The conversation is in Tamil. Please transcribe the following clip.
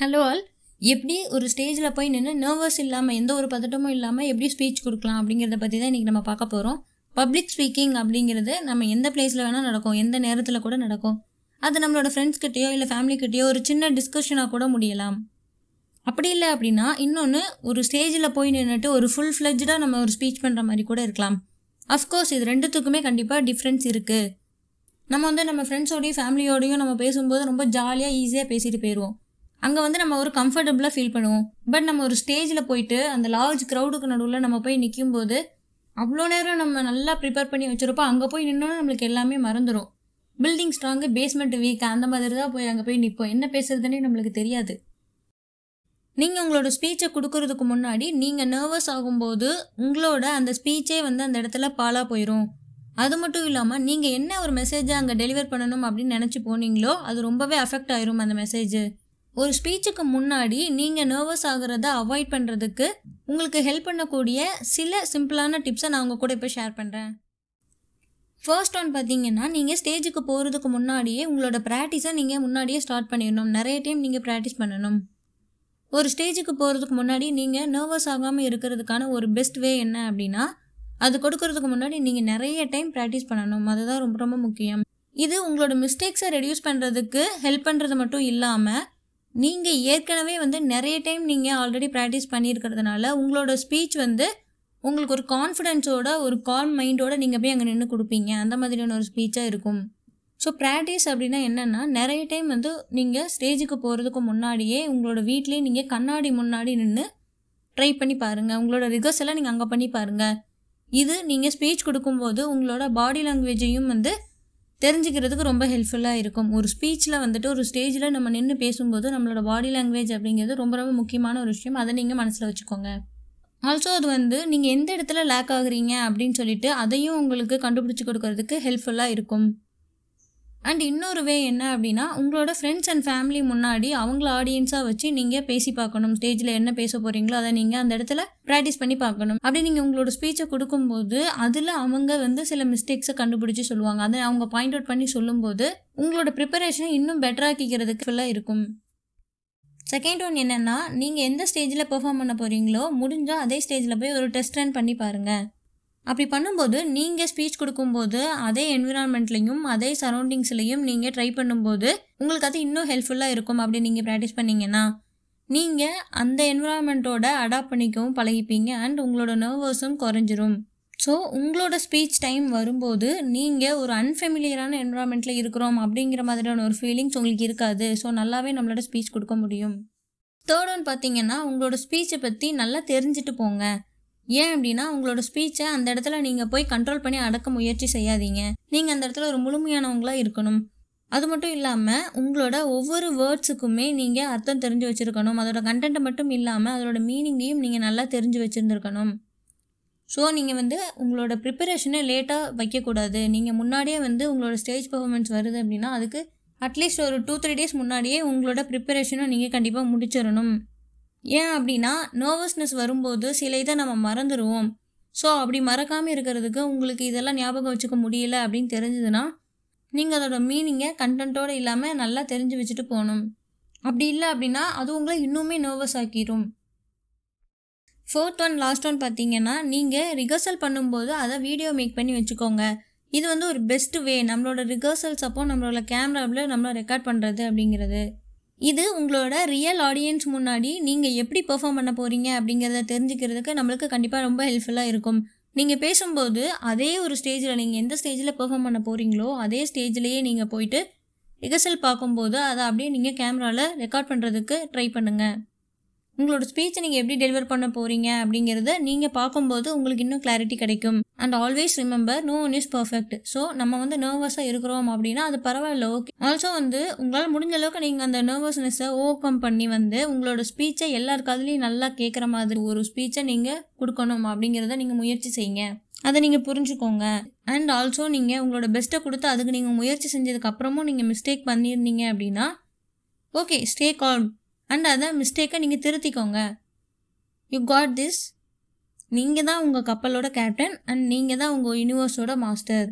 ஹலோ ஆல் எப்படி ஒரு ஸ்டேஜில் போய் நின்று நர்வஸ் இல்லாமல் எந்த ஒரு பதட்டமும் இல்லாமல் எப்படி ஸ்பீச் கொடுக்கலாம் அப்படிங்கிறத பற்றி தான் இன்றைக்கி நம்ம பார்க்க போகிறோம் பப்ளிக் ஸ்பீக்கிங் அப்படிங்கிறது நம்ம எந்த பிளேஸில் வேணால் நடக்கும் எந்த நேரத்தில் கூட நடக்கும். அது நம்மளோட ஃப்ரெண்ட்ஸ்கிட்டேயோ இல்லை ஃபேமிலிக்கிட்டேயோ ஒரு சின்ன டிஸ்கஷனாக கூட முடியலாம். அப்படி இல்லை அப்படின்னா இன்னொன்று ஒரு ஸ்டேஜில் போய் நின்றுட்டு ஒரு ஃபுல் ஃப்ளெஜ்டாக நம்ம ஒரு ஸ்பீச் பண்ணுற மாதிரி கூட இருக்கலாம். அஃப்கோர்ஸ் இது ரெண்டுத்துக்குமே கண்டிப்பாக டிஃப்ரென்ஸ் இருக்குது நம்ம வந்து நம்ம ஃப்ரெண்ட்ஸோடையும் ஃபேமிலியோடையும் நம்ம பேசும்போது ரொம்ப ஜாலியாக ஈஸியாக பேசிட்டு போயிடுவோம் அங்கே வந்து நம்ம ஒரு கம்ஃபர்டபுளாக ஃபீல் பண்ணுவோம். பட் நம்ம ஒரு ஸ்டேஜில் போயிட்டு அந்த லார்ஜ் க்ரௌடுக்கு நடுவில் நம்ம போய் நிற்கும் போது அவ்வளோ நேரம் நம்ம நல்லா ப்ரிப்பேர் பண்ணி வச்சுருப்போம். அங்கே போய் நின்னோன்னா நம்மளுக்கு எல்லாமே மறந்துடும் பில்டிங் ஸ்ட்ராங்கு பேஸ்மெண்ட் வீக் அந்த மாதிரி தான் போய் அங்கே போய் நிற்போம் என்ன பேசுறதுன்னே நம்மளுக்கு தெரியாது. நீங்கள் உங்களோட ஸ்பீச்சை கொடுக்கறதுக்கு முன்னாடி நீங்கள் நர்வஸ் ஆகும்போது உங்களோட அந்த ஸ்பீச்சே வந்து அந்த இடத்துல பாலாக போயிடும் அது மட்டும் இல்லாமல் நீங்கள் என்ன ஒரு மெசேஜை அங்கே டெலிவர் பண்ணணும் அப்படின்னு நினச்சி போனீங்களோ அது ரொம்பவே அஃபெக்ட் ஆயிரும் அந்த மெசேஜ் ஒரு ஸ்பீச்சுக்கு முன்னாடி நீங்கள் நர்வஸ் ஆகிறத அவாய்ட் பண்ணுறதுக்கு உங்களுக்கு ஹெல்ப் பண்ணக்கூடிய சில சிம்பிளான டிப்ஸை நான் உங்கள் கூட இப்போ ஷேர் பண்ணுறேன் ஃபர்ஸ்ட் ஒன் பார்த்தீங்கன்னா நீங்கள் ஸ்டேஜுக்கு போகிறதுக்கு முன்னாடியே உங்களோட ப்ராக்டிஸை நீங்கள் முன்னாடியே ஸ்டார்ட் பண்ணிடணும். நிறைய டைம் நீங்கள் ப்ராக்டிஸ் பண்ணணும். ஒரு ஸ்டேஜுக்கு போகிறதுக்கு முன்னாடி நீங்கள் நர்வஸ் ஆகாமல் இருக்கிறதுக்கான ஒரு பெஸ்ட் வே என்ன அப்படின்னா அது கொடுக்கறதுக்கு முன்னாடி நீங்கள் நிறைய டைம் ப்ராக்டிஸ் பண்ணணும். அதுதான் ரொம்ப ரொம்ப முக்கியம். இது உங்களோட மிஸ்டேக்ஸை ரெடியூஸ் பண்ணுறதுக்கு ஹெல்ப் பண்ணுறது மட்டும் இல்லாமல் நீங்கள் ஏற்கனவே வந்து நிறைய டைம் நீங்கள் ஆல்ரெடி ப்ராக்டிஸ் பண்ணியிருக்கிறதுனால உங்களோட ஸ்பீச் வந்து உங்களுக்கு ஒரு கான்ஃபிடென்ஸோட ஒரு கால் மைண்டோட நீங்கள் போய் அங்கே நின்று கொடுப்பீங்க. அந்த மாதிரியான ஒரு ஸ்பீச்சாக இருக்கும். ஸோ ப்ராக்டிஸ் அப்படின்னா என்னென்னா நிறைய டைம் வந்து நீங்கள் ஸ்டேஜுக்கு போகிறதுக்கு முன்னாடியே உங்களோட வீட்லேயே நீங்கள் கண்ணாடி முன்னாடி நின்று ட்ரை பண்ணி பாருங்கள் உங்களோட ரிகர்ஸ் நீங்கள் அங்கே பண்ணி பாருங்கள் இது நீங்கள் ஸ்பீச் கொடுக்கும்போது உங்களோட பாடி லாங்குவேஜையும் வந்து தெரிஞ்சுக்கிறதுக்கு ரொம்ப ஹெல்ப்ஃபுல்லாக இருக்கும். ஒரு ஸ்பீச்சில் வந்துட்டு ஒரு ஸ்டேஜில் நம்ம நின்று பேசும்போது நம்மளோட பாடி லாங்குவேஜ் அப்படிங்கிறது ரொம்ப ரொம்ப முக்கியமான ஒரு விஷயம். அதை நீங்கள் மனசில் வச்சுக்கோங்க. ஆல்சோ அது வந்து நீங்கள் எந்த இடத்துல லேக் ஆகுறீங்க அப்படின்னு சொல்லிட்டு அதையும் உங்களுக்கு கண்டுபிடிச்சி கொடுக்கறதுக்கு ஹெல்ப்ஃபுல்லாக இருக்கும். அண்ட் இன்னொரு வே என்ன அப்படின்னா உங்களோட ஃப்ரெண்ட்ஸ் அண்ட் ஃபேமிலி முன்னாடி அவங்கள ஆடியன்ஸாக வச்சு நீங்கள் பேசி பார்க்கணும். ஸ்டேஜில் என்ன பேச போகிறீங்களோ அதை நீங்கள் அந்த இடத்துல ப்ராக்டிஸ் பண்ணி பார்க்கணும். அப்படி நீங்கள் உங்களோட ஸ்பீச்சை கொடுக்கும்போது அதில் அவங்க வந்து சில மிஸ்டேக்ஸை கண்டுபிடிச்சி சொல்லுவாங்க. அதை அவங்க பாயிண்ட் அவுட் பண்ணி சொல்லும்போது உங்களோட ப்ரிப்பரேஷனை இன்னும் பெட்டராக்கிக்கிறதுக்கு ஃபுல்லாக இருக்கும். செகண்ட் ஒன் என்னென்னா நீங்கள் எந்த ஸ்டேஜில் பெர்ஃபார்ம் பண்ண போகிறீங்களோ முடிஞ்சால் அதே ஸ்டேஜில் போய் ஒரு டெஸ்ட் ரன் பண்ணி பாருங்கள் அப்படி பண்ணும்போது நீங்கள் ஸ்பீச் கொடுக்கும்போது அதே என்விரான்மெண்ட்லேயும் அதே சரௌண்டிங்ஸ்லேயும் நீங்கள் ட்ரை பண்ணும்போது உங்களுக்கு அது இன்னும் ஹெல்ப்ஃபுல்லாக இருக்கும் அப்படி நீங்கள் ப்ராக்டிஸ் பண்ணிங்கன்னா. நீங்கள் அந்த என்விரான்மெண்ட்டோட அடாப்ட் பண்ணிக்கவும் பழகிப்பீங்க அண்ட் உங்களோட நர்வஸும் குறைஞ்சிரும். ஸோ உங்களோட ஸ்பீச் டைம் வரும்போது நீங்கள் ஒரு அன்ஃபெமிலியரான என்விரான்மெண்ட்டில் இருக்கிறோம் அப்படிங்கிற மாதிரியான ஒரு ஃபீலிங்ஸ் உங்களுக்கு இருக்காது. ஸோ நல்லாவே நம்மளோட ஸ்பீச் கொடுக்க முடியும். தேர்ட் ஒன் பார்த்தீங்கன்னா உங்களோட ஸ்பீச்சை பற்றி நல்லா தெரிஞ்சுட்டு போங்க. ஏன் அப்படின்னா உங்களோட ஸ்பீச்சை அந்த இடத்துல நீங்கள் போய் கண்ட்ரோல் பண்ணி அடக்க முயற்சி செய்யாதீங்க. நீங்கள் அந்த இடத்துல ஒரு முழுமையானவங்களாக இருக்கணும். அது மட்டும் இல்லாமல் உங்களோட ஒவ்வொரு வேர்ட்ஸுக்குமே நீங்கள் அர்த்தம் தெரிஞ்சு வச்சுருக்கணும். அதோட கண்டென்ட்டை மட்டும் இல்லாமல் அதோட மீனிங்கையும் நீங்கள் நல்லா தெரிஞ்சு வச்சுருந்துருக்கணும். ஸோ நீங்கள் வந்து உங்களோட ப்ரிப்பரேஷனை லேட்டாக வைக்கக்கூடாது. நீங்கள் முன்னாடியே வந்து உங்களோட ஸ்டேஜ் பர்ஃபார்மன்ஸ் வருது அப்படின்னா அதுக்கு அட்லீஸ்ட் ஒரு டூ த்ரீ டேஸ் முன்னாடியே உங்களோட ப்ரிப்பரேஷனும் நீங்கள் கண்டிப்பாக முடிச்சிடணும். ஏன் அப்படின்னா நர்வஸ்னஸ் வரும்போது சில இதை நம்ம மறந்துடுவோம் ஸோ அப்படி மறக்காமல் இருக்கிறதுக்கு உங்களுக்கு இதெல்லாம் ஞாபகம் வச்சுக்க முடியல அப்படின்னு தெரிஞ்சதுன்னா நீங்கள் அதோட மீனிங்கை கண்டென்ட்டோடு இல்லாமல் நல்லா தெரிஞ்சு வச்சுட்டு போகணும். அப்படி இல்லை அப்படின்னா அது உங்களை இன்னுமே நர்வஸ் ஆக்கிரும். ஃபோர்த் ஒன் லாஸ்ட் ஒன் பார்த்தீங்கன்னா நீங்கள் ரிகர்சல் பண்ணும்போது அதை வீடியோ மேக் பண்ணி வச்சுக்கோங்க. இது வந்து ஒரு பெஸ்ட் வே நம்மளோட ரிஹர்சல்ஸ் அப்போ நம்மளோட கேமராவில் நம்மளை ரெக்கார்ட் பண்ணுறது அப்படிங்கிறது. இது உங்களோட ரியல் ஆடியன்ஸ் முன்னாடி நீங்கள் எப்படி பெர்ஃபார்ம் பண்ண போகிறீங்க அப்படிங்கிறத தெரிஞ்சுக்கிறதுக்கு நம்மளுக்கு கண்டிப்பாக ரொம்ப ஹெல்ப்ஃபுல்லாக இருக்கும். நீங்கள் பேசும்போது அதே ஒரு ஸ்டேஜில் நீங்கள் எந்த ஸ்டேஜில் பெர்ஃபார்ம் பண்ண போகிறீங்களோ அதே ஸ்டேஜ்லேயே நீங்கள் போயிட்டு ரிகர்சல் பார்க்கும்போது அதை அப்படியே நீங்கள் கேமராவில் ரெக்கார்ட் பண்ணுறதுக்கு ட்ரை பண்ணுங்கள் உங்களோட ஸ்பீச்சை நீங்கள் எப்படி டெலிவர் பண்ண போகிறீங்க அப்படிங்கிறத நீங்கள் பார்க்கும்போது உங்களுக்கு இன்னும் கிளாரிட்டி கிடைக்கும். And always remember no one is perfect so நம்ம வந்து நர்வஸாக இருக்கிறோம் அப்படின்னா அது பரவாயில்ல ஓகே ஆல்சோ வந்து உங்களால் முடிஞ்ச அளவுக்கு நீங்கள் அந்த நர்வஸ்னஸை ஓவர் கம் பண்ணி வந்து உங்களோட ஸ்பீச்சை எல்லார் காதுலையும் நல்லா கேட்குற மாதிரி ஒரு ஸ்பீச்சை நீங்கள் கொடுக்கணும் அப்படிங்கிறத நீங்கள் முயற்சி செய்யுங்க. அதை நீங்கள் புரிஞ்சுக்கோங்க. அண்ட் ஆல்சோ நீங்கள் உங்களோட பெஸ்ட்டை கொடுத்து அதுக்கு நீங்கள் முயற்சி செஞ்சதுக்கு அப்புறமும் நீங்கள் மிஸ்டேக் பண்ணியிருந்தீங்க அப்படின்னா ஓகே ஸ்டே கால் அண்ட் அதை மிஸ்டேக்கை நீங்கள் திருத்திக்கோங்க. யூ காட் திஸ் நீங்கள் தான் உங்கள் கப்பலோட கேப்டன் அண்ட் நீங்கள் தான் உங்கள் யூனிவர்ஸோட மாஸ்டர்